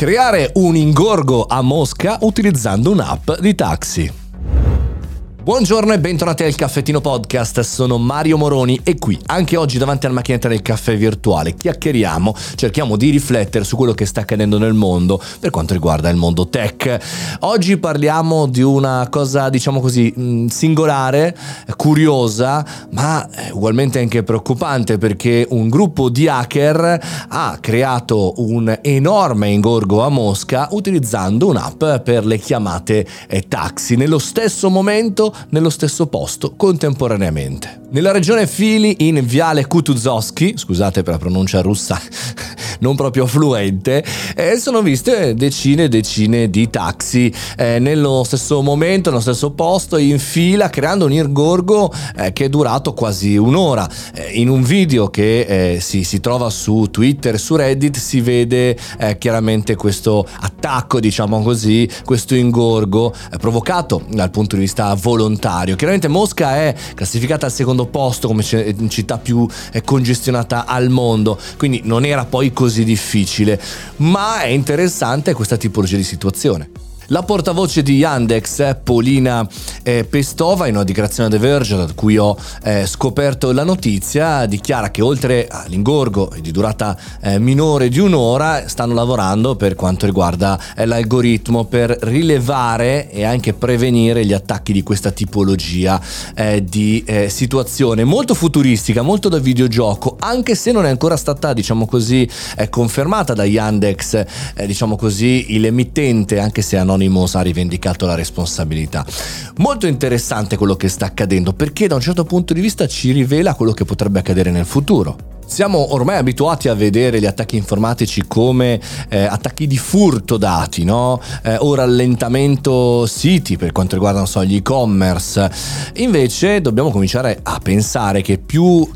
Creare un ingorgo a Mosca utilizzando un'app di taxi. Buongiorno e bentornati al Caffettino Podcast, sono Mario Moroni e qui, anche oggi davanti alla macchinetta del caffè virtuale, chiacchieriamo, cerchiamo di riflettere su quello che sta accadendo nel mondo per quanto riguarda il mondo tech. Oggi parliamo di una cosa, diciamo così, mm, singolare, curiosa, ma eh, ugualmente anche preoccupante perché un gruppo di hacker ha creato un enorme ingorgo a Mosca utilizzando un'app per le chiamate eh, taxi. Nello stesso momento nello stesso posto contemporaneamente. Nella regione Fili, in Viale Kutuzovsky, scusate per la pronuncia russa non proprio fluente, eh, sono viste decine e decine di taxi eh, nello stesso momento, nello stesso posto, in fila, creando un ingorgo eh, che è durato quasi un'ora. Eh, in un video che eh, si, si, trova su Twitter, su Reddit, si vede eh, chiaramente questo attacco, diciamo così, questo ingorgo provocato dal punto di vista volontario. Chiaramente Mosca è classificata al secondo posto come città più congestionata al mondo, quindi non era poi così difficile, ma è interessante questa tipologia di situazione. La portavoce di Yandex, Polina eh, Pestova, in una dichiarazione a The Verge da cui ho eh, scoperto la notizia, dichiara che oltre all'ingorgo di durata eh, minore di un'ora stanno lavorando per quanto riguarda eh, l'algoritmo per rilevare e anche prevenire gli attacchi di questa tipologia eh, di eh, situazione. Molto futuristica, molto da videogioco, anche se non è ancora stata, diciamo così, confermata da Yandex, diciamo così, l'emittente, anche se anonimo Anonymous ha rivendicato la responsabilità. Molto interessante quello che sta accadendo perché da un certo punto di vista ci rivela quello che potrebbe accadere nel futuro. Siamo ormai abituati a vedere gli attacchi informatici come eh, attacchi di furto dati, no? eh, o rallentamento siti per quanto riguarda so, gli e-commerce. Invece dobbiamo cominciare a pensare che più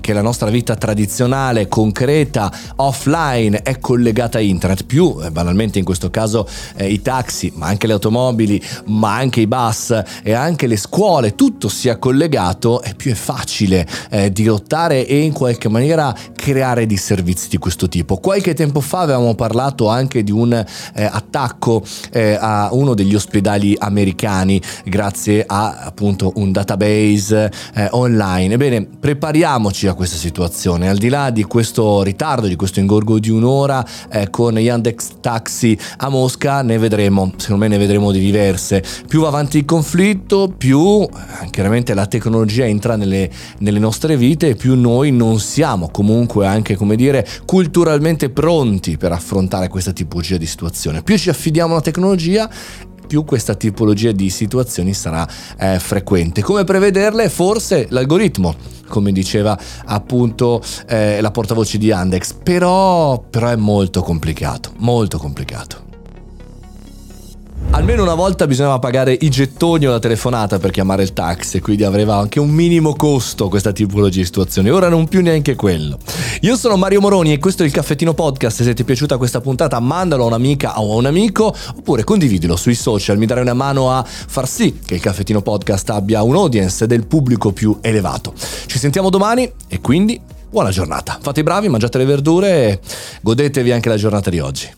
che la nostra vita tradizionale, concreta, offline è collegata a internet, più eh, banalmente in questo caso eh, i taxi, ma anche le automobili, ma anche i bus e anche le scuole, tutto sia collegato, e più è facile eh, dirottare e in qualche maniera era creare dei servizi di questo tipo. Qualche tempo fa avevamo parlato anche di un eh, attacco eh, a uno degli ospedali americani grazie a appunto un database eh, online. Ebbene, prepariamoci a questa situazione. Al di là di questo ritardo, di questo ingorgo di un'ora eh, con Yandex Taxi a Mosca, ne vedremo, secondo me ne vedremo di diverse. Più va avanti il conflitto, più eh, chiaramente la tecnologia entra nelle, nelle nostre vite e più noi non siamo comunque anche, come dire, culturalmente pronti per affrontare questa tipologia di situazione. Più ci affidiamo alla tecnologia più questa tipologia di situazioni sarà eh, frequente. Come prevederle? Forse l'algoritmo, come diceva appunto eh, la portavoce di Yandex, però, però è molto complicato, molto complicato. Almeno una volta bisognava pagare i gettoni o la telefonata per chiamare il taxi, quindi aveva anche un minimo costo questa tipologia di situazioni. Ora non più neanche quello. Io sono Mario Moroni e questo è il Caffettino Podcast. Se ti è piaciuta questa puntata, mandalo a un'amica o a un amico oppure condividilo sui social. Mi darai una mano a far sì che il Caffettino Podcast abbia un audience del pubblico più elevato. Ci sentiamo domani e quindi buona giornata. Fate i bravi, mangiate le verdure e godetevi anche la giornata di oggi.